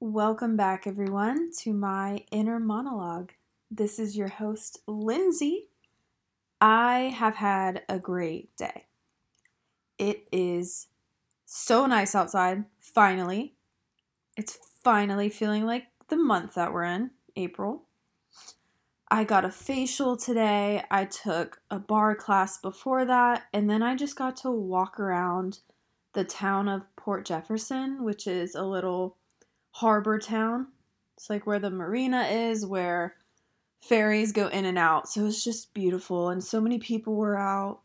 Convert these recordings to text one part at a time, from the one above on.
Welcome back, everyone, to my inner monologue. This is your host, Lindsey. I have had a great day. It is so nice outside, finally. It's finally feeling like the month that we're in, April. I got a facial today. I took a barre class before that, and then I just got to walk around the town of Port Jefferson, which is a little harbor town. It's like where the marina is, where ferries go in and out. So it's just beautiful. And so many people were out.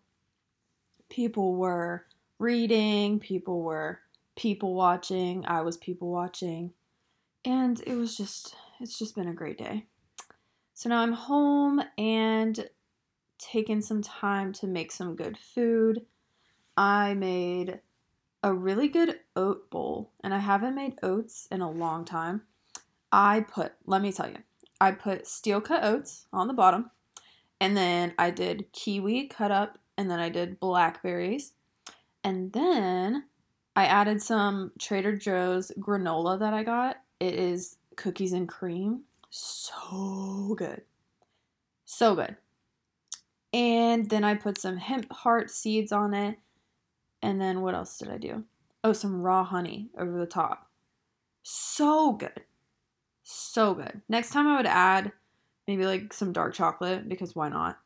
People were reading, people were people watching. I was people watching. And it was just, it's just been a great day. So now I'm home and taking some time to make some good food. I made a really good oat bowl, and I haven't made oats in a long time. I put, let me tell you, I put steel cut oats on the bottom, and then I did kiwi cut up, and then I did blackberries, and then I added some Trader Joe's granola that I got. It is cookies and cream. So good. So good. And then I put some hemp heart seeds on it and then what else did I do? Oh, some raw honey over the top. So good. So good. Next time I would add maybe like some dark chocolate because why not?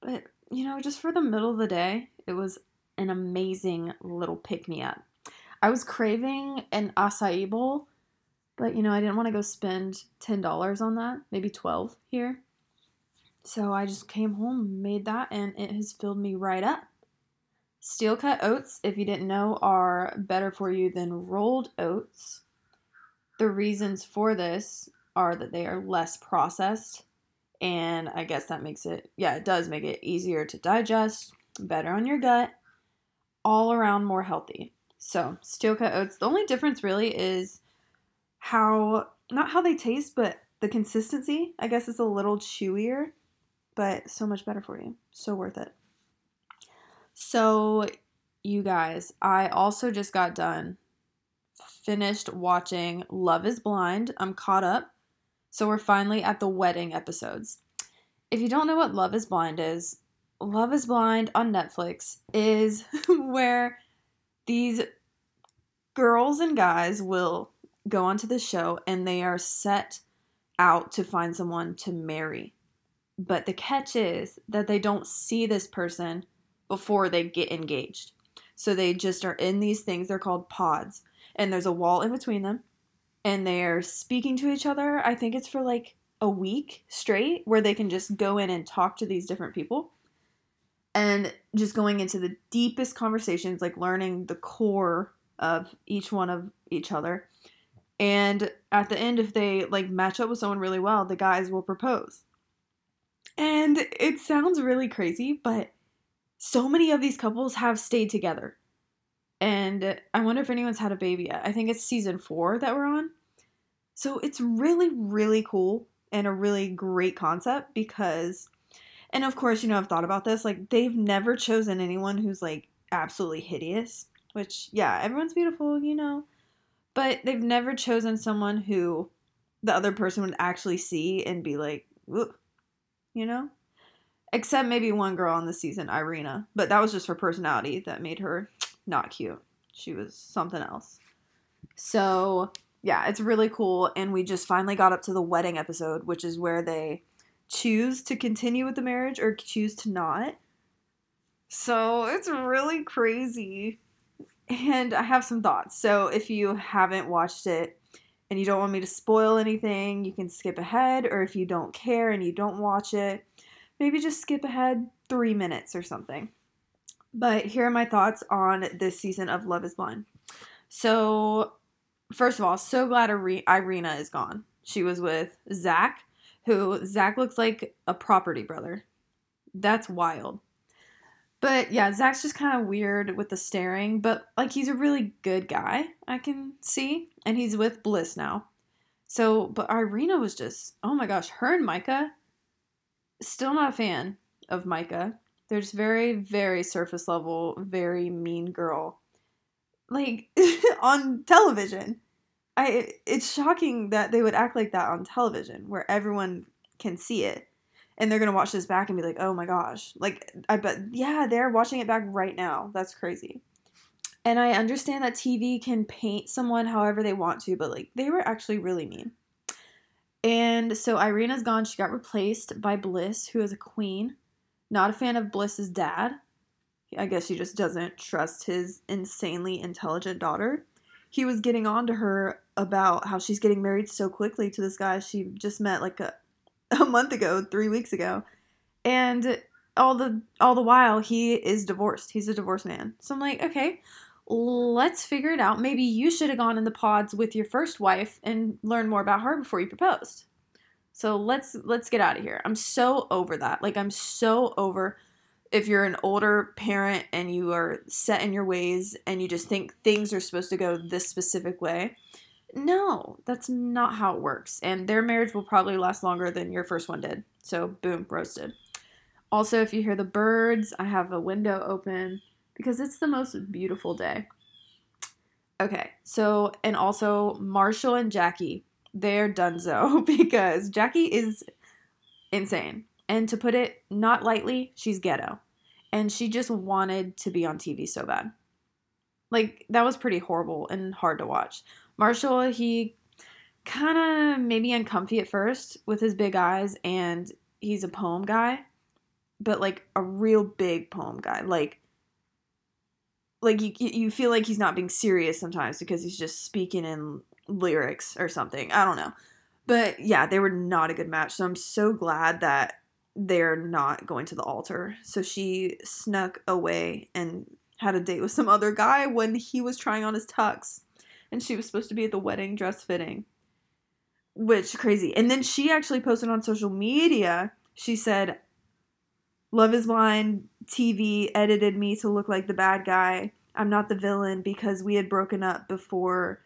But, you know, just for the middle of the day, it was an amazing little pick me up. I was craving an acai bowl, but you know, I didn't want to go spend $10 on that, maybe 12 here. So I just came home, made that, and it has filled me right up. Steel cut oats, if you didn't know, are better for you than rolled oats. The reasons for this are that they are less processed, and I guess that makes it, yeah, it does make it easier to digest, better on your gut, all around more healthy. So, steel cut oats, the only difference really is how, not how they taste, but the consistency. I guess it's a little chewier, but so much better for you. So worth it. So, you guys, I also just got done, finished watching Love is Blind. I'm caught up. So, we're finally at the wedding episodes. If you don't know what Love is Blind is, Love is Blind on Netflix is where these girls and guys will go onto the show and they are set out to find someone to marry. But the catch is that they don't see this person before they get engaged. So they just are in these things, they're called pods, and there's a wall in between them, and they're speaking to each other. I think it's for like a week straight where they can just go in and talk to these different people and just going into the deepest conversations, like learning the core of each one of each other. And at the end, if they like match up with someone really well, the guys will propose. And it sounds really crazy, but so many of these couples have stayed together. And I wonder if anyone's had a baby yet. I think it's season four that we're on. So it's really, really cool and a really great concept because, and of course, you know, I've thought about this. Like, they've never chosen anyone who's like absolutely hideous, which, yeah, everyone's beautiful, you know, but they've never chosen someone who the other person would actually see and be like, you know? Except maybe one girl on the season, Irina. But that was just her personality that made her not cute. She was something else. So, yeah, it's really cool. And we just finally got up to the wedding episode, which is where they choose to continue with the marriage or choose to not. So, it's really crazy. And I have some thoughts. So, if you haven't watched it and you don't want me to spoil anything, you can skip ahead. Or if you don't care and you don't watch it, maybe just skip ahead three minutes or something. But here are my thoughts on this season of Love is Blind. So, first of all, so glad Irina is gone. She was with Zack, who Zack looks like a property brother. That's wild. But yeah, Zack's just kind of weird with the staring, but like he's a really good guy, I can see. And he's with Bliss now. So, but Irina was just, oh my gosh, her and Micah, still not a fan of Micah. There's very, very surface level, very mean girl. Like on television. I it's shocking that they would act like that on television where everyone can see it and they're to watch this back and be like, "Oh my gosh." Like I bet yeah, they're watching it back right now. That's crazy. And I understand that TV can paint someone however they want to, but like they were actually really mean. And so Irina's gone. She got replaced by Bliss, who is a queen. Not a fan of Bliss's dad. I guess he just doesn't trust his insanely intelligent daughter. He was getting on to her about how she's getting married so quickly to this guy she just met like a, a month ago, three weeks ago. And all the all the while he is divorced. He's a divorced man. So I'm like, okay, let's figure it out. Maybe you should have gone in the pods with your first wife and learned more about her before you proposed. So let's let's get out of here. I'm so over that. Like I'm so over if you're an older parent and you are set in your ways and you just think things are supposed to go this specific way. No, that's not how it works. And their marriage will probably last longer than your first one did. So boom, roasted. Also, if you hear the birds, I have a window open because it's the most beautiful day. Okay, so, and also Marshall and Jackie, they're donezo because Jackie is insane. And to put it not lightly, she's ghetto. And she just wanted to be on TV so bad. Like, that was pretty horrible and hard to watch. Marshall, he kind of maybe uncomfy at first with his big eyes, and he's a poem guy, but like a real big poem guy. Like, like you you feel like he's not being serious sometimes because he's just speaking in lyrics or something. I don't know. But yeah, they were not a good match. So I'm so glad that they're not going to the altar. So she snuck away and had a date with some other guy when he was trying on his tux. And she was supposed to be at the wedding dress fitting. Which crazy. And then she actually posted on social media. She said, Love is Blind TV edited me to look like the bad guy. I'm not the villain because we had broken up before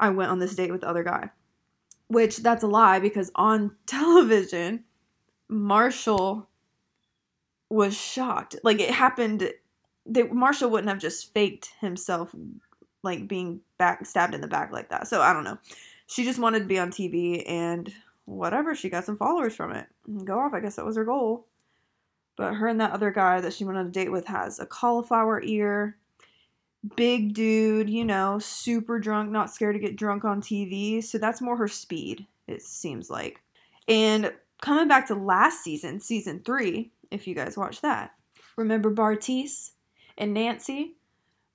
I went on this date with the other guy. Which that's a lie because on television, Marshall was shocked. Like it happened they, Marshall wouldn't have just faked himself like being back stabbed in the back like that. So I don't know. She just wanted to be on TV and whatever, she got some followers from it. Go off, I guess that was her goal. But her and that other guy that she went on a date with has a cauliflower ear, big dude, you know, super drunk, not scared to get drunk on TV. So that's more her speed, it seems like. And coming back to last season, season three, if you guys watch that, remember Bartise and Nancy?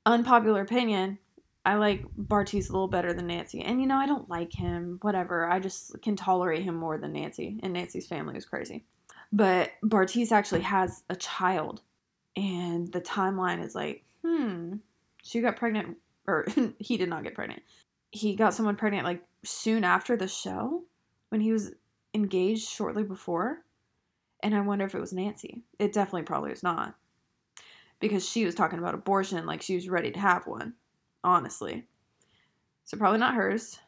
Unpopular opinion. I like Bartise a little better than Nancy. And you know, I don't like him, whatever. I just can tolerate him more than Nancy. And Nancy's family is crazy. But Bartise actually has a child. And the timeline is like, hmm, she got pregnant, or he did not get pregnant. He got someone pregnant like soon after the show when he was engaged shortly before. And I wonder if it was Nancy. It definitely probably was not. Because she was talking about abortion like she was ready to have one, honestly. So probably not hers.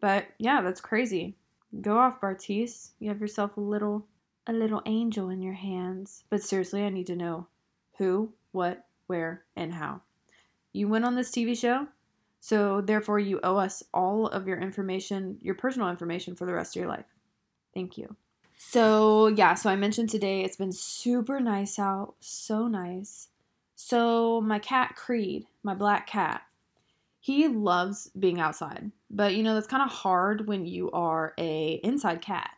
But yeah, that's crazy. Go off, Bartise. You have yourself a little a little angel in your hands. But seriously, I need to know who, what, where, and how. You went on this TV show, so therefore you owe us all of your information, your personal information for the rest of your life. Thank you. So, yeah, so I mentioned today it's been super nice out, so nice. So, my cat Creed, my black cat, he loves being outside. But you know, that's kind of hard when you are a inside cat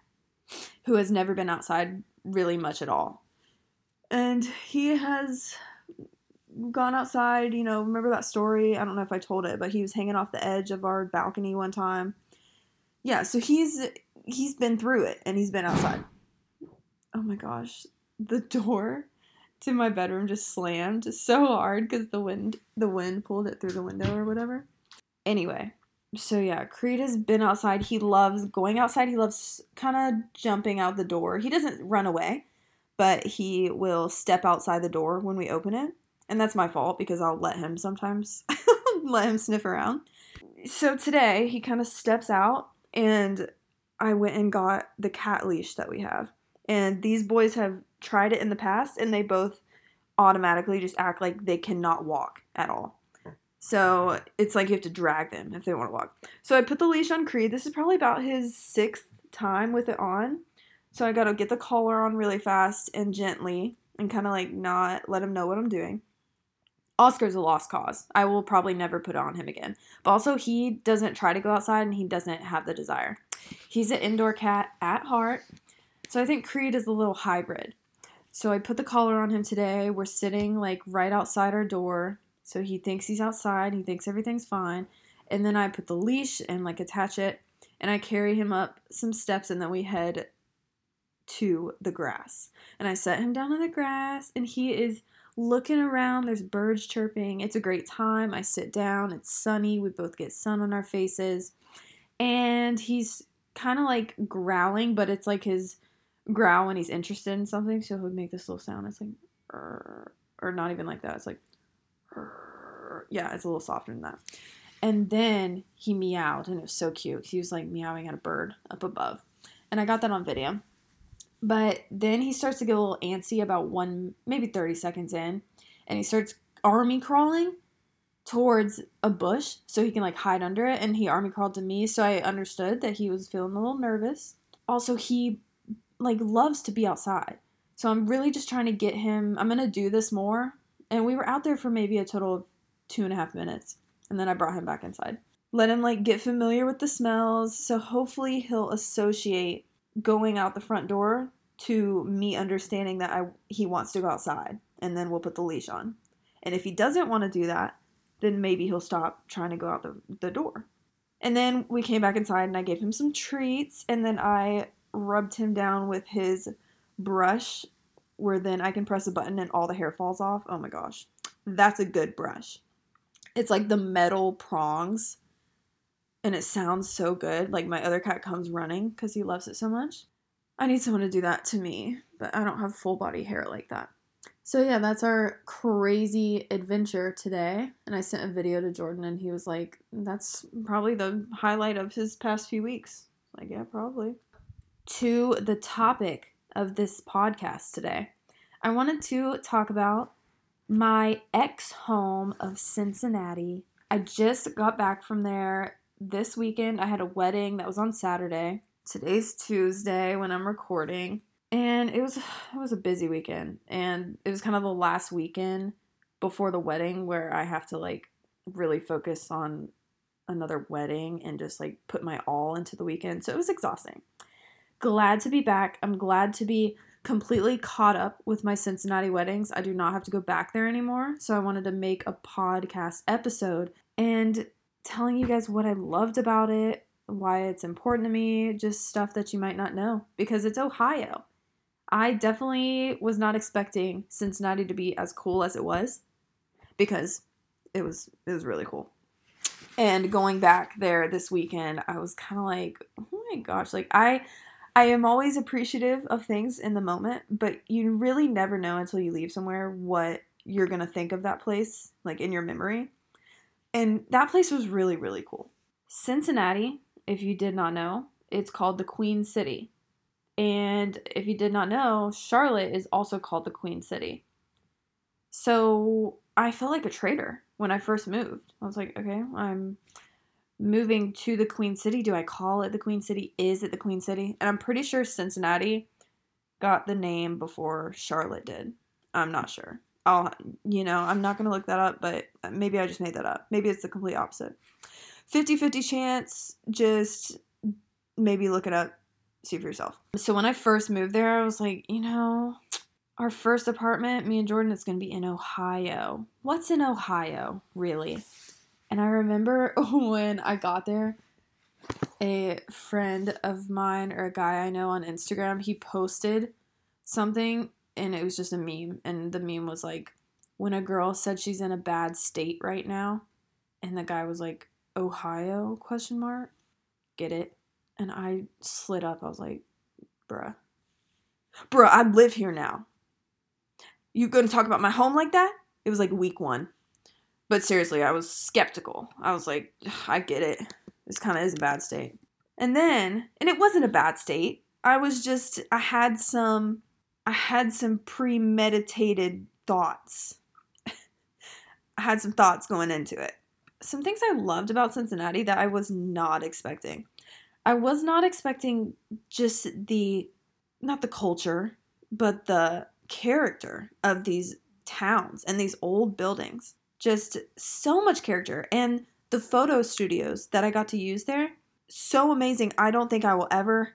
who has never been outside really much at all. And he has gone outside, you know, remember that story? I don't know if I told it, but he was hanging off the edge of our balcony one time. Yeah, so he's he's been through it and he's been outside. Oh my gosh, the door to my bedroom just slammed so hard cuz the wind the wind pulled it through the window or whatever. Anyway, so yeah, Creed has been outside. He loves going outside. He loves kind of jumping out the door. He doesn't run away, but he will step outside the door when we open it. And that's my fault because I'll let him sometimes let him sniff around. So today he kind of steps out and I went and got the cat leash that we have. And these boys have tried it in the past and they both automatically just act like they cannot walk at all. So it's like you have to drag them if they want to walk. So I put the leash on Creed. This is probably about his sixth time with it on. So I got to get the collar on really fast and gently and kind of like not let him know what I'm doing. Oscar's a lost cause. I will probably never put on him again. But also, he doesn't try to go outside and he doesn't have the desire. He's an indoor cat at heart. So I think Creed is a little hybrid. So I put the collar on him today. We're sitting like right outside our door. So he thinks he's outside. He thinks everything's fine. And then I put the leash and like attach it. And I carry him up some steps and then we head to the grass. And I set him down on the grass and he is looking around. There's birds chirping. It's a great time. I sit down. It's sunny. We both get sun on our faces. And he's kind of like growling, but it's like his growl when he's interested in something. So he'll make this little sound. It's like, or not even like that. It's like, yeah, it's a little softer than that. And then he meowed, and it was so cute. He was like meowing at a bird up above. And I got that on video. But then he starts to get a little antsy about one, maybe 30 seconds in, and he starts army crawling towards a bush so he can like hide under it. And he army crawled to me, so I understood that he was feeling a little nervous. Also, he like loves to be outside. So I'm really just trying to get him. I'm gonna do this more. And we were out there for maybe a total of two and a half minutes. And then I brought him back inside. Let him like get familiar with the smells. So hopefully he'll associate going out the front door to me understanding that I he wants to go outside and then we'll put the leash on. And if he doesn't want to do that, then maybe he'll stop trying to go out the, the door. And then we came back inside and I gave him some treats and then I rubbed him down with his brush where then I can press a button and all the hair falls off. Oh my gosh. That's a good brush. It's like the metal prongs and it sounds so good. Like my other cat comes running because he loves it so much. I need someone to do that to me, but I don't have full body hair like that. So yeah, that's our crazy adventure today. And I sent a video to Jordan and he was like, that's probably the highlight of his past few weeks. Like, yeah, probably. To the topic of this podcast today. I wanted to talk about my ex home of Cincinnati. I just got back from there this weekend. I had a wedding that was on Saturday. Today's Tuesday when I'm recording, and it was it was a busy weekend, and it was kind of the last weekend before the wedding where I have to like really focus on another wedding and just like put my all into the weekend. So it was exhausting. Glad to be back. I'm glad to be completely caught up with my Cincinnati weddings. I do not have to go back there anymore. So I wanted to make a podcast episode and telling you guys what I loved about it, why it's important to me, just stuff that you might not know because it's Ohio. I definitely was not expecting Cincinnati to be as cool as it was because it was it was really cool. And going back there this weekend, I was kind of like, "Oh my gosh, like I I am always appreciative of things in the moment, but you really never know until you leave somewhere what you're going to think of that place like in your memory. And that place was really really cool. Cincinnati if you did not know, it's called the Queen City. And if you did not know, Charlotte is also called the Queen City. So I felt like a traitor when I first moved. I was like, okay, I'm moving to the Queen City. Do I call it the Queen City? Is it the Queen City? And I'm pretty sure Cincinnati got the name before Charlotte did. I'm not sure. I'll, you know, I'm not going to look that up, but maybe I just made that up. Maybe it's the complete opposite. 50 50 chance, just maybe look it up, see for yourself. So when I first moved there, I was like, you know, our first apartment, me and Jordan, is going to be in Ohio. What's in Ohio, really? And I remember when I got there, a friend of mine or a guy I know on Instagram, he posted something and it was just a meme. And the meme was like, when a girl said she's in a bad state right now, and the guy was like, Ohio question mark. Get it? And I slid up. I was like, bruh. Bruh, I live here now. You gonna talk about my home like that? It was like week one. But seriously, I was skeptical. I was like, I get it. This kind of is a bad state. And then, and it wasn't a bad state. I was just, I had some, I had some premeditated thoughts. I had some thoughts going into it. some things I loved about Cincinnati that I was not expecting. I was not expecting just the not the culture, but the character of these towns and these old buildings. Just so much character and the photo studios that I got to use there, so amazing. I don't think I will ever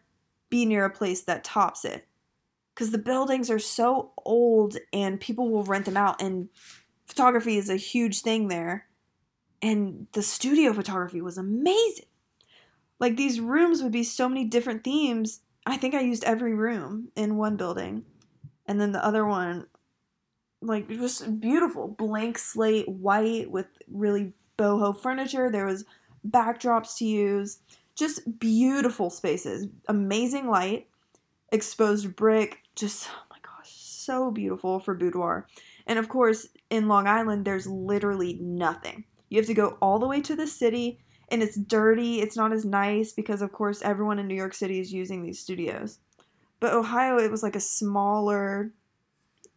be near a place that tops it. Cuz the buildings are so old and people will rent them out and photography is a huge thing there. And the studio photography was amazing. Like these rooms would be so many different themes. I think I used every room in one building. And then the other one like just beautiful blank slate white with really boho furniture. There was backdrops to use. Just beautiful spaces. Amazing light, exposed brick, just oh my gosh, so beautiful for boudoir. And of course, in Long Island, there's literally nothing. You have to go all the way to the city, and it's dirty. It's not as nice because, of course, everyone in New York City is using these studios. But Ohio, it was like a smaller,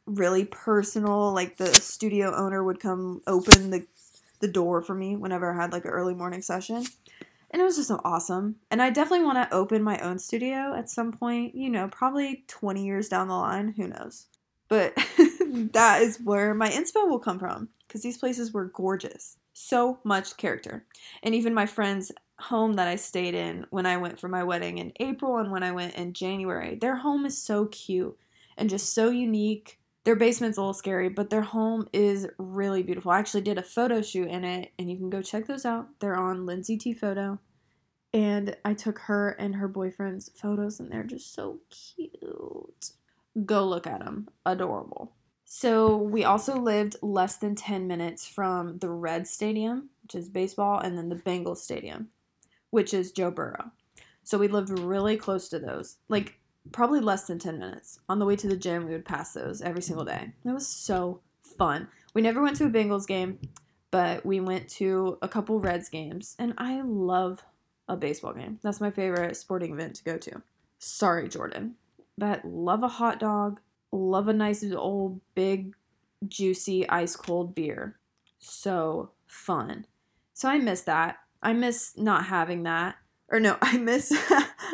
really personal. Like the studio owner would come open the the door for me whenever I had like an early morning session. And it was just so awesome. And I definitely want to open my own studio at some point, you know, probably 20 years down the line, who knows. But that is where my inspo will come from because these places were gorgeous. So much character. And even my friend's home that I stayed in when I went for my wedding in April and when I went in January, their home is so cute and just so unique. Their basement's a little scary, but their home is really beautiful. I actually did a photo shoot in it, and you can go check those out. They're on Lindsey T Photo. And I took her and her boyfriend's photos, and they're just so cute. Go look at them. Adorable. So we also lived less than 10 minutes from the Red Stadium, which is baseball, and then the Bengals Stadium, which is Joe Burrow. So we lived really close to those. Like probably less than 10 minutes. On the way to the gym, we would pass those every single day. It was so fun. We never went to a Bengals game, but we went to a couple Reds games, and I love a baseball game. That's my favorite sporting event to go to. Sorry, Jordan but love a hot dog, love a nice old big juicy ice cold beer. So fun. So I miss that. I miss not having that. Or no, I miss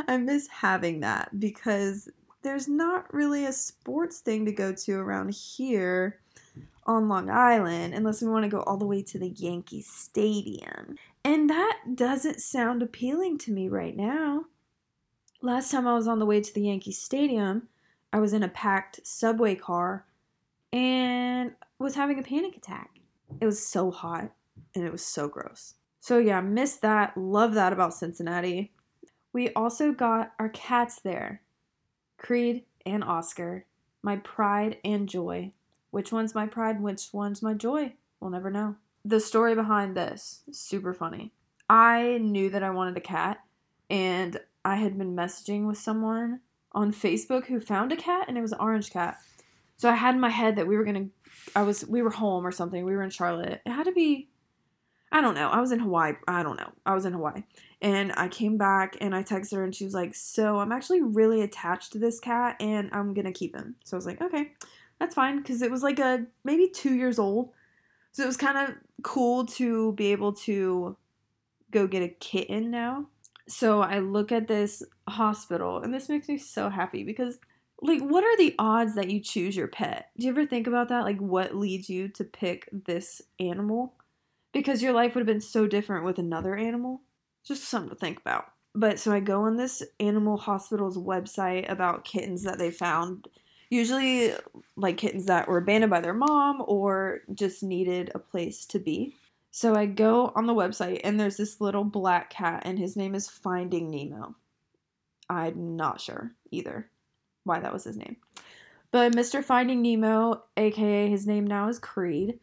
I miss having that because there's not really a sports thing to go to around here on Long Island unless we want to go all the way to the Yankee Stadium. And that doesn't sound appealing to me right now. Last time I was on the way to the Yankee Stadium, I was in a packed subway car and was having a panic attack. It was so hot and it was so gross. So, yeah, miss that. Love that about Cincinnati. We also got our cats there Creed and Oscar, my pride and joy. Which one's my pride? Which one's my joy? We'll never know. The story behind this, super funny. I knew that I wanted a cat, and I had been messaging with someone on Facebook who found a cat and it was an orange cat. So I had in my head that we were gonna I was we were home or something. We were in Charlotte. It had to be I don't know. I was in Hawaii. I don't know. I was in Hawaii. And I came back and I texted her and she was like, So I'm actually really attached to this cat and I'm gonna keep him. So I was like, Okay, that's fine. Because it was like a maybe two years old. So it was kind of cool to be able to go get a kitten now so I look at this hospital and this makes me so happy because like what are the odds that you choose your pet? Do you ever think about that? Like what leads you to pick this animal? Because your life would have been so different with another animal. Just something to think about. But so I go on this animal hospital's website about kittens that they found. Usually like kittens that were abandoned by their mom or just needed a place to be. So I go on the website and there's this little black cat and his name is Finding Nemo. I'm not sure either why that was his name. But Mr. Finding Nemo, aka his name now is Creed,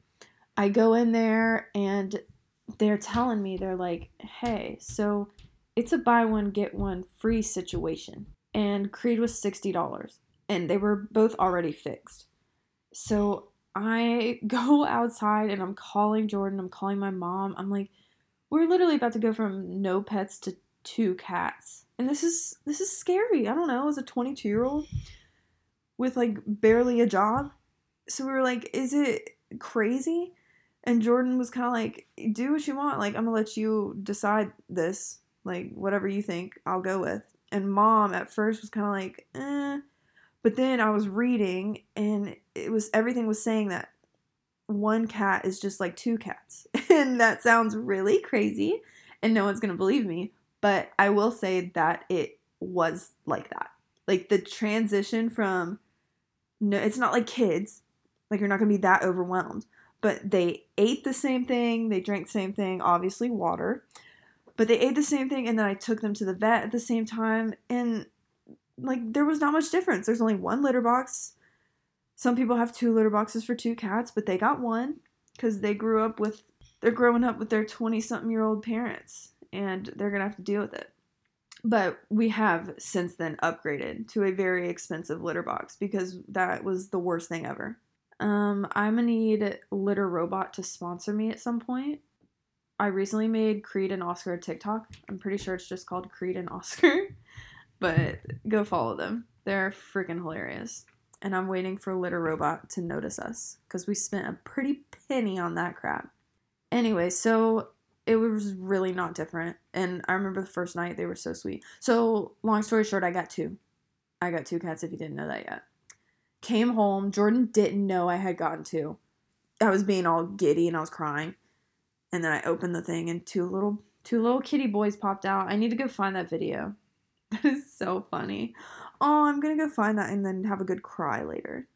I go in there and they're telling me, they're like, hey, so it's a buy one, get one free situation. And Creed was $60. And they were both already fixed. So I go outside and I'm calling Jordan, I'm calling my mom. I'm like, we're literally about to go from no pets to two cats. And this is this is scary. I don't know, as a 22 year old with like barely a job. So we were like, is it crazy? And Jordan was kind of like, do what you want. Like, I'm going to let you decide this. Like, whatever you think, I'll go with. And mom at first was kind of like, eh. But then I was reading and it was everything was saying that one cat is just like two cats. and that sounds really crazy and no one's going to believe me. But I will say that it was like that. Like the transition from no, it's not like kids. Like you're not going to be that overwhelmed. But they ate the same thing, they drank the same thing, obviously water. But they ate the same thing and then I took them to the vet at the same time and like there was not much difference. There's only one litter box. Some people have two litter boxes for two cats, but they got one cuz they grew up with they're growing up with their 20 something year old parents and they're going to have to deal with it. But we have since then upgraded to a very expensive litter box because that was the worst thing ever. Um, I'm gonna need Litter Robot to sponsor me at some point. I recently made Creed and Oscar a TikTok. I'm pretty sure it's just called Creed and Oscar, but go follow them. They're freaking hilarious. And I'm waiting for Litter Robot to notice us because we spent a pretty penny on that crap. Anyway, so it was really not different. And I remember the first night they were so sweet. So, long story short, I got two. I got two cats if you didn't know that yet. Came home. Jordan didn't know I had gotten two. I was being all giddy and I was crying. And then I opened the thing and two little two little kitty boys popped out. I need to go find that video. That is so funny. Oh, I'm gonna go find that and then have a good cry later.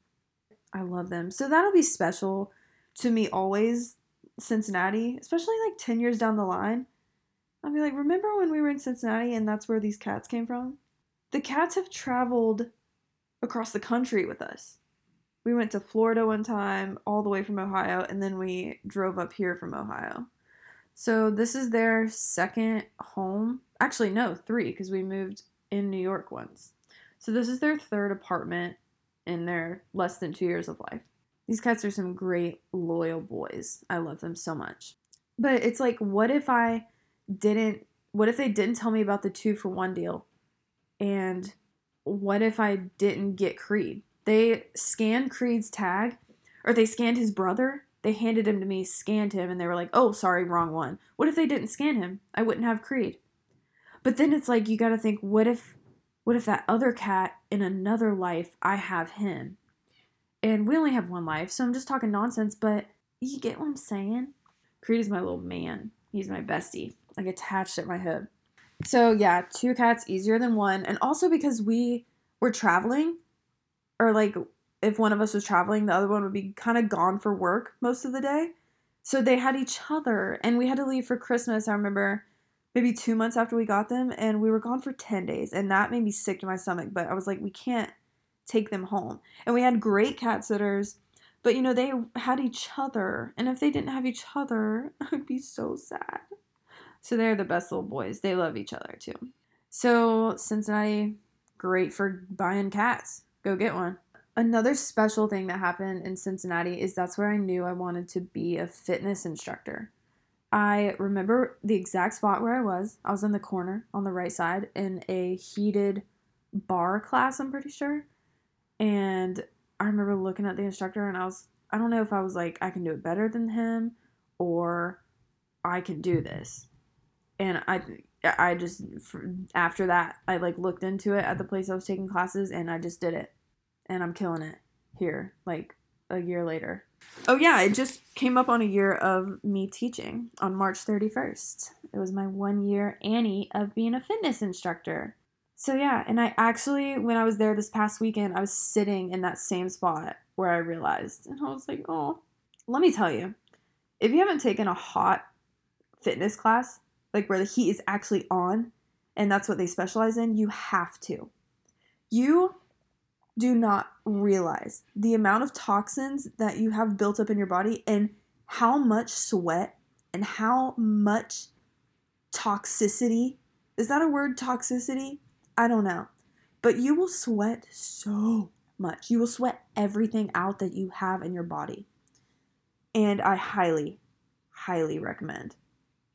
I love them. So that'll be special to me always Cincinnati, especially like 10 years down the line, I'll be like, remember when we were in Cincinnati and that's where these cats came from? The cats have traveled across the country with us. We went to Florida one time, all the way from Ohio, and then we drove up here from Ohio. So this is their second home. Actually, no, three, because we moved in New York once. So this is their third apartment in their less than two years of life. These cats are some great, loyal boys. I love them so much. But it's like, what if I didn't, what if they didn't tell me about the two for one deal? And what if I didn't get Creed? They scanned Creed's tag, or they scanned his brother. They handed him to me, scanned him, and they were like, oh, sorry, wrong one. What if they didn't scan him? I wouldn't have Creed. But then it's like, you gotta think, what if, what if that other cat in another life, I have him? And we only have one life, so I'm just talking nonsense, but you get what I'm saying? Creed is my little man. He's my bestie, like attached at my hip. So yeah, two cats easier than one. And also because we were traveling, or like if one of us was traveling, the other one would be kind of gone for work most of the day. So they had each other, and we had to leave for Christmas. I remember maybe two months after we got them, and we were gone for 10 days, and that made me sick to my stomach. But I was like, we can't take them home. And we had great cat sitters, but you know, they had each other. And if they didn't have each other, I'd be so sad. So they're the best little boys. They love each other too. So Cincinnati, great for buying cats. Go get one. Another special thing that happened in Cincinnati is that's where I knew I wanted to be a fitness instructor. I remember the exact spot where I was. I was in the corner on the right side in a heated barre class, I'm pretty sure. And I remember looking at the instructor and I was, I don't know if I was like, I can do it better than him or I can do this. And I, I just, after that, I like looked into it at the place I was taking classes and I just did it. And I'm killing it here, like a year later. Oh, yeah, it just came up on a year of me teaching on March 31st. It was my one year Annie of being a fitness instructor. So yeah, and I actually when I was there this past weekend, I was sitting in that same spot where I realized and I was like, "Oh, let me tell you. If you haven't taken a hot fitness class, like where the heat is actually on and that's what they specialize in, you have to. You do not realize the amount of toxins that you have built up in your body and how much sweat and how much toxicity is that a word toxicity I don't know. But you will sweat so much. You will sweat everything out that you have in your body. And I highly, highly recommend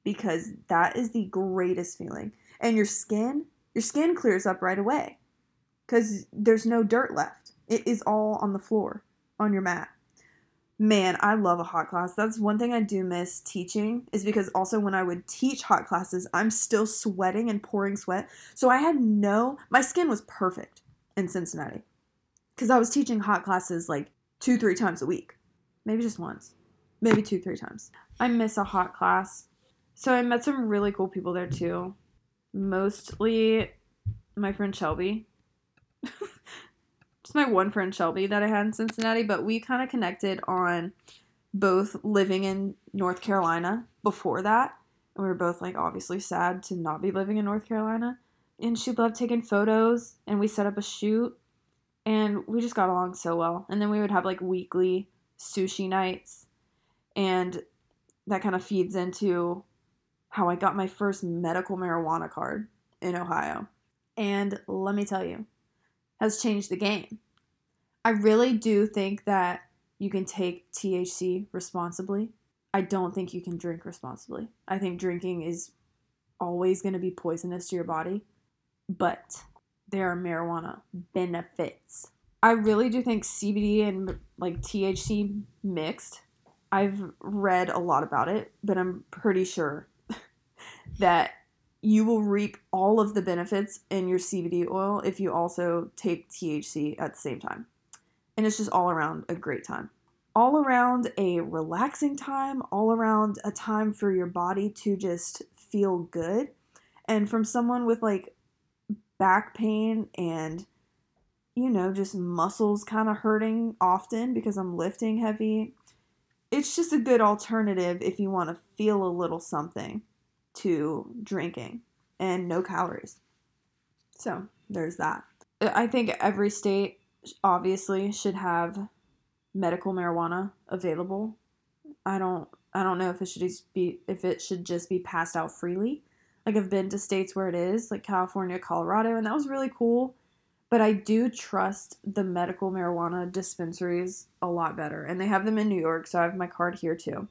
because that is the greatest feeling. And your skin, your skin clears up right away because there's no dirt left. It is all on the floor, on your mat. Man, I love a hot class. That's one thing I do miss teaching, is because also when I would teach hot classes, I'm still sweating and pouring sweat. So I had no, my skin was perfect in Cincinnati because I was teaching hot classes like two, three times a week. Maybe just once, maybe two, three times. I miss a hot class. So I met some really cool people there too. Mostly my friend Shelby. Just my one friend Shelby that I had in Cincinnati, but we kind of connected on both living in North Carolina before that. And we were both like obviously sad to not be living in North Carolina. And she loved taking photos and we set up a shoot and we just got along so well. And then we would have like weekly sushi nights and that kind of feeds into how I got my first medical marijuana card in Ohio. And let me tell you, has changed the game. I really do think that you can take THC responsibly. I don't think you can drink responsibly. I think drinking is always going to be poisonous to your body, but there are marijuana benefits. I really do think CBD and like THC mixed. I've read a lot about it, but I'm pretty sure that you will reap all of the benefits in your CBD oil if you also take THC at the same time. And it's just all around a great time. All around a relaxing time, all around a time for your body to just feel good. And from someone with like back pain and, you know, just muscles kind of hurting often because I'm lifting heavy, it's just a good alternative if you want to feel a little something to drinking and no calories. So there's that. I think every state obviously should have medical marijuana available. I don't I don't know if it should be if it should just be passed out freely. Like I've been to states where it is, like California, Colorado, and that was really cool. But I do trust the medical marijuana dispensaries a lot better. And they have them in New York, so I have my card here too.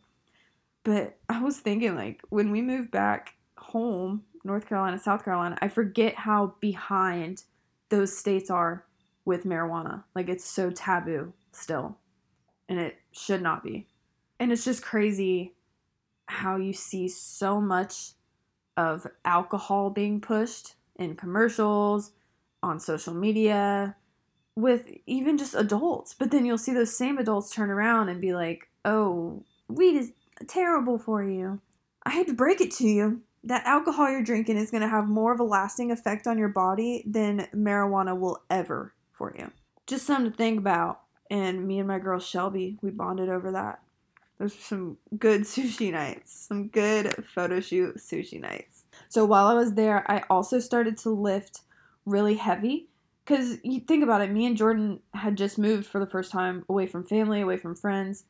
But I was thinking, like, when we move back home, North Carolina, South Carolina, I forget how behind those states are with marijuana. Like, it's so taboo still. And it should not be. And it's just crazy how you see so much of alcohol being pushed in commercials, on social media, with even just adults. But then you'll see those same adults turn around and be like, oh, weed is terrible for you. I hate to break it to you. That alcohol you're drinking is going to have more of a lasting effect on your body than marijuana will ever for you. Just something to think about. And me and my girl Shelby, we bonded over that. Those were some good sushi nights, some good photo shoot sushi nights. So while I was there, I also started to lift really heavy because you think about it, me and Jordan had just moved for the first time away from family, away from friends,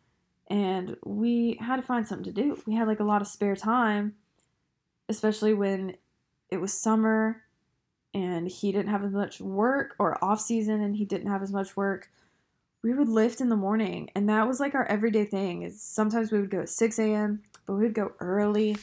and we had to find something to do. We had like a lot of spare time, especially when it was summer and he didn't have as much work or off season and he didn't have as much work. We would lift in the morning and that was like our everyday thing. Is sometimes we would go at 6 a.m., but we would go early.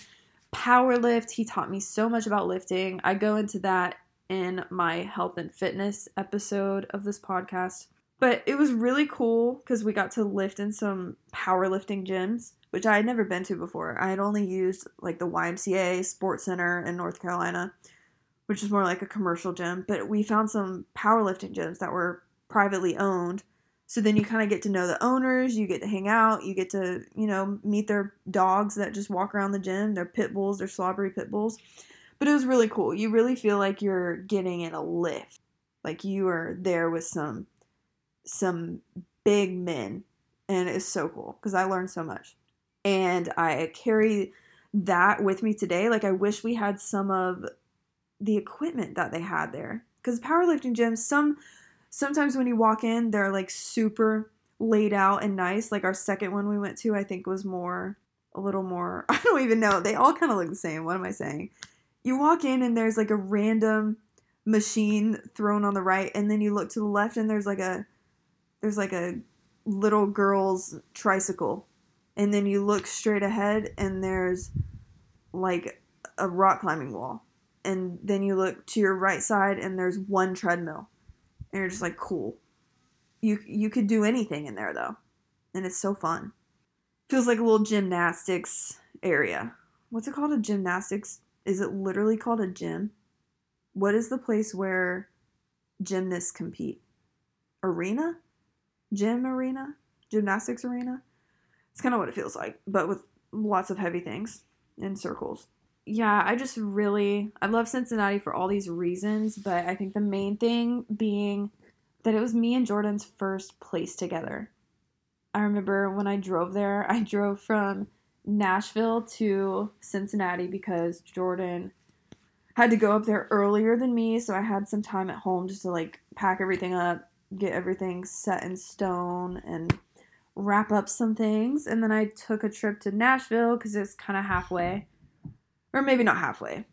Power lift. He taught me so much about lifting. I go into that in my health and fitness episode of this podcast. But it was really cool because we got to lift in some powerlifting gyms, which I had never been to before. I had only used like the YMCA Sports Center in North Carolina, which is more like a commercial gym. But we found some powerlifting gyms that were privately owned. So then you kind of get to know the owners, you get to hang out, you get to, you know, meet their dogs that just walk around the gym. They're pit bulls, they're slobbery pit bulls. But it was really cool. You really feel like you're getting in a lift. Like you are there with some some big men and it's so cool because I learned so much. And I carry that with me today. Like I wish we had some of the equipment that they had there. Because powerlifting gyms, some sometimes when you walk in, they're like super laid out and nice. Like our second one we went to, I think was more a little more I don't even know. They all kind of look the same. What am I saying? You walk in and there's like a random machine thrown on the right and then you look to the left and there's like a there's like a little girl's tricycle and then you look straight ahead and there's like a rock climbing wall and then you look to your right side and there's one treadmill and you're just like cool you you could do anything in there though and it's so fun. Feels like a little gymnastics area. What's it called? A gymnastics? Is it literally called a gym? What is the place where gymnasts compete? Arena? Gym arena? Gymnastics arena? It's kind of what it feels like, but with lots of heavy things in circles. Yeah, I just really I love Cincinnati for all these reasons, but I think the main thing being that it was me and Jordan's first place together. I remember when I drove there, I drove from Nashville to Cincinnati because Jordan had to go up there earlier than me, so I had some time at home just to like pack everything up, get everything set in stone and wrap up some things. And then I took a trip to Nashville because it's kind of halfway, or maybe not halfway,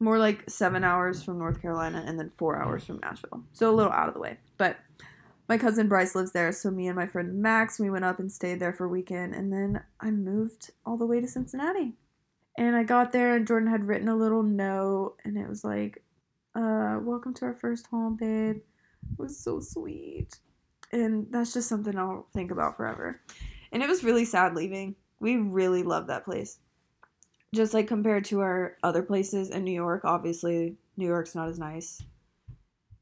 more like seven hours from North Carolina and then four hours from Nashville. So a little out of the way. But my cousin Bryce lives there, so me and my friend Max, we went up and stayed there for a weekend, and then I moved all the way to Cincinnati. And I got there, and Jordan had written a little note, and it was like, uh, "Welcome to our first home, babe." Was so sweet, and that's just something I'll think about forever. And it was really sad leaving. We really loved that place. Just like compared to our other places in New York, obviously New York's not as nice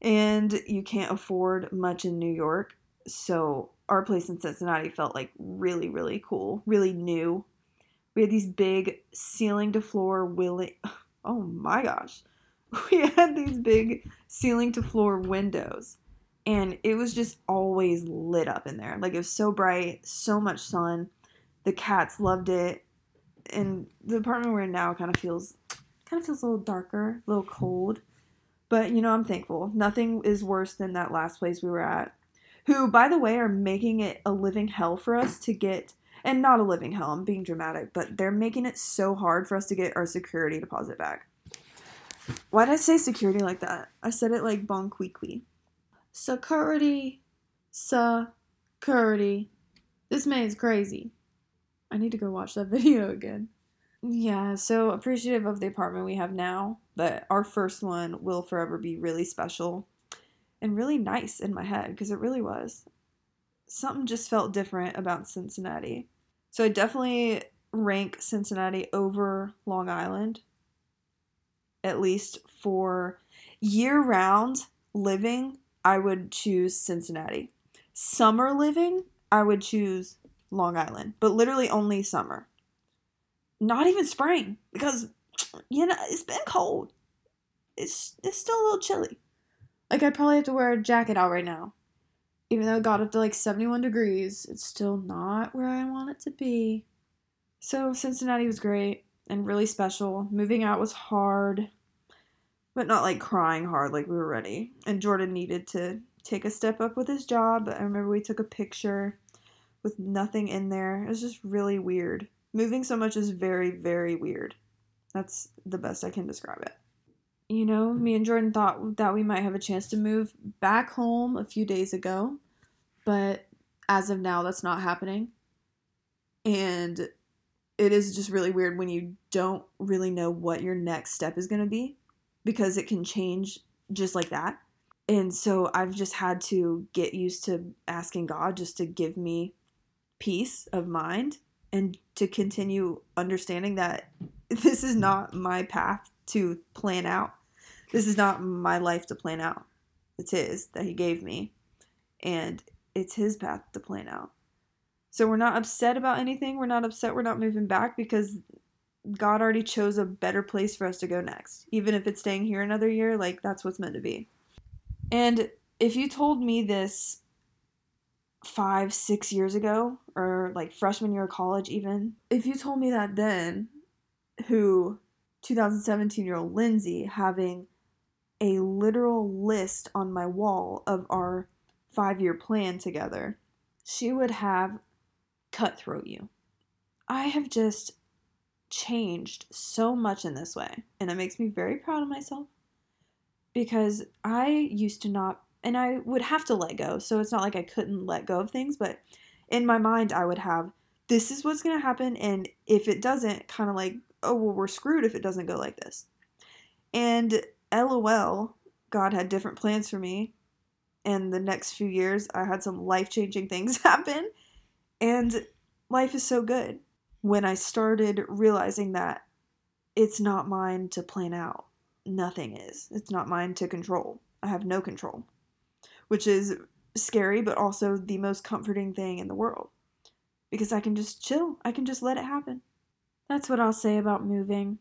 and you can't afford much in New York. So our place in Cincinnati felt like really, really cool, really new. We had these big ceiling to floor willing. Oh my gosh. We had these big ceiling to floor windows and it was just always lit up in there. Like it was so bright, so much sun. The cats loved it. And the apartment we're in now kind of feels kind of feels a little darker, a little cold. But you know, I'm thankful. Nothing is worse than that last place we were at. Who, by the way, are making it a living hell for us to get and not a living hell, I'm being dramatic, but they're making it so hard for us to get our security deposit back. Why did I say security like that? I said it like Bon Qui Qui. Security. Security. This man is crazy. I need to go watch that video again. Yeah, so appreciative of the apartment we have now, but our first one will forever be really special and really nice in my head because it really was. Something just felt different about Cincinnati. So I definitely rank Cincinnati over Long Island, at least for year round living. I would choose Cincinnati. Summer living, I would choose Long Island, but literally only summer not even spring because you know it's been cold. It's it's still a little chilly. Like I'd probably have to wear a jacket out right now. Even though it got up to like 71 degrees, it's still not where I want it to be. So Cincinnati was great and really special. Moving out was hard, but not like crying hard like we were ready. And Jordan needed to take a step up with his job. I remember we took a picture with nothing in there. It was just really weird. Moving so much is very, very weird. That's the best I can describe it. You know, me and Jordan thought that we might have a chance to move back home a few days ago, but as of now, that's not happening. And it is just really weird when you don't really know what your next step is going to be because it can change just like that. And so I've just had to get used to asking God just to give me peace of mind and to continue understanding that this is not my path to plan out. This is not my life to plan out. It's his that he gave me. And it's his path to plan out. So we're not upset about anything. We're not upset we're not moving back because God already chose a better place for us to go next. Even if it's staying here another year, like that's what's meant to be. And if you told me this five, six years ago, or like freshman year of college, even, if you told me that then, who 2017 year old Lindsey having a literal list on my wall of our five year plan together, she would have cutthroat you. I have just changed so much in this way, and it makes me very proud of myself because I used to not and I would have to let go. So it's not like I couldn't let go of things, but in my mind, I would have this is what's going to happen. And if it doesn't, kind of like, oh, well, we're screwed if it doesn't go like this. And lol, God had different plans for me. And the next few years, I had some life changing things happen. And life is so good. When I started realizing that it's not mine to plan out, nothing is. It's not mine to control. I have no control, which is scary, but also the most comforting thing in the world because I can just chill. I can just let it happen. That's what I'll say about moving.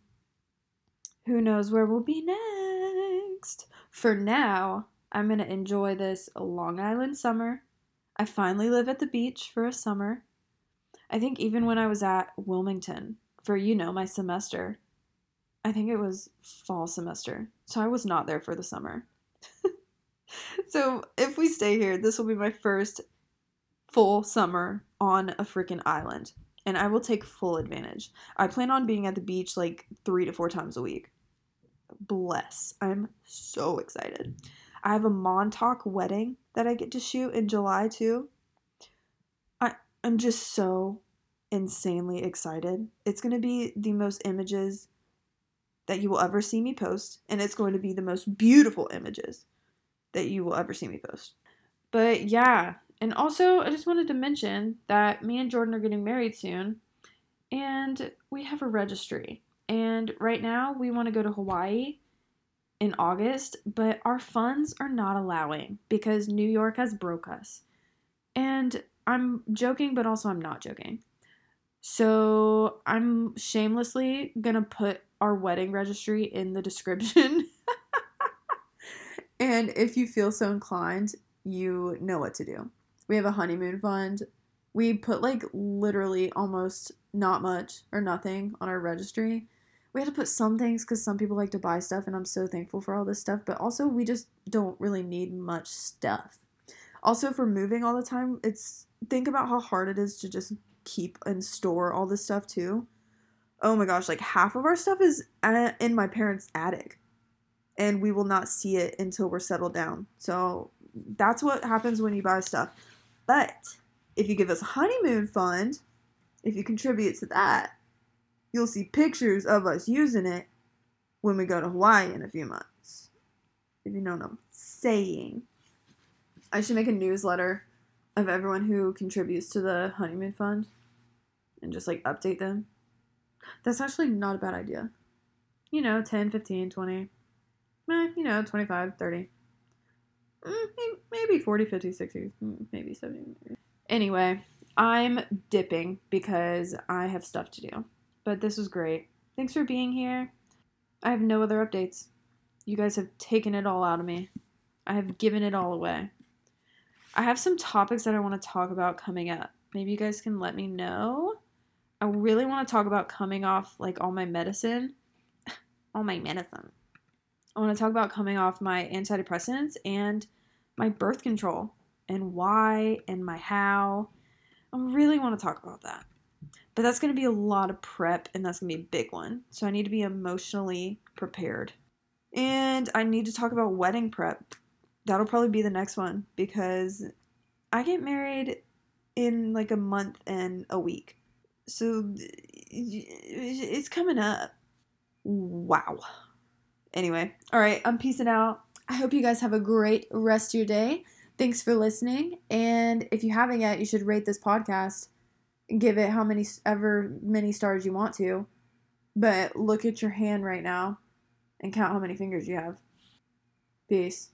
Who knows where we'll be next? For now, I'm going to enjoy this Long Island summer. I finally live at the beach for a summer. I think even when I was at Wilmington for, you know, my semester, I think it was fall semester. So I was not there for the summer. so if we stay here, this will be my first full summer on a freaking island. And I will take full advantage. I plan on being at the beach like three to four times a week. Bless. I'm so excited. I have a Montauk wedding that I get to shoot in July too. I'm just so insanely excited. It's going to be the most images that you will ever see me post and it's going to be the most beautiful images that you will ever see me post. But yeah, and also, I just wanted to mention that me and Jordan are getting married soon, and we have a registry. And right now, we want to go to Hawaii in August, but our funds are not allowing because New York has broke us. And I'm joking, but also I'm not joking. So I'm shamelessly gonna put our wedding registry in the description. and if you feel so inclined, you know what to do. We have a honeymoon fund. We put like literally almost not much or nothing on our registry. We had to put some things because some people like to buy stuff, and I'm so thankful for all this stuff. But also, we just don't really need much stuff. Also, for moving all the time, it's think about how hard it is to just keep and store all this stuff too. Oh my gosh, like half of our stuff is in my parents' attic, and we will not see it until we're settled down. So that's what happens when you buy stuff. But if you give us a honeymoon fund, if you contribute to that, you'll see pictures of us using it when we go to Hawaii in a few months. If you know what I'm saying. I should make a newsletter of everyone who contributes to the honeymoon fund and just like update them. That's actually not a bad idea. You know, 10, 15, 20, eh, you know, 25, 30. Mm, maybe 40, 50, 60, mm, maybe 70. Anyway, I'm dipping because I have stuff to do. But this was great. Thanks for being here. I have no other updates. You guys have taken it all out of me. I have given it all away. I have some topics that I want to talk about coming up. Maybe you guys can let me know. I really want to talk about coming off like all my medicine. all my medicine. I want to talk about coming off my antidepressants and my birth control and why and my how. I really want to talk about that. But that's going to be a lot of prep and that's going to be a big one. So I need to be emotionally prepared. And I need to talk about wedding prep. That'll probably be the next one because I get married in like a month and a week. So it's coming up. Wow. Anyway, all right, I'm peacing out. I hope you guys have a great rest of your day. Thanks for listening. And if you haven't yet, you should rate this podcast. Give it how many ever many stars you want to. But look at your hand right now and count how many fingers you have. Peace.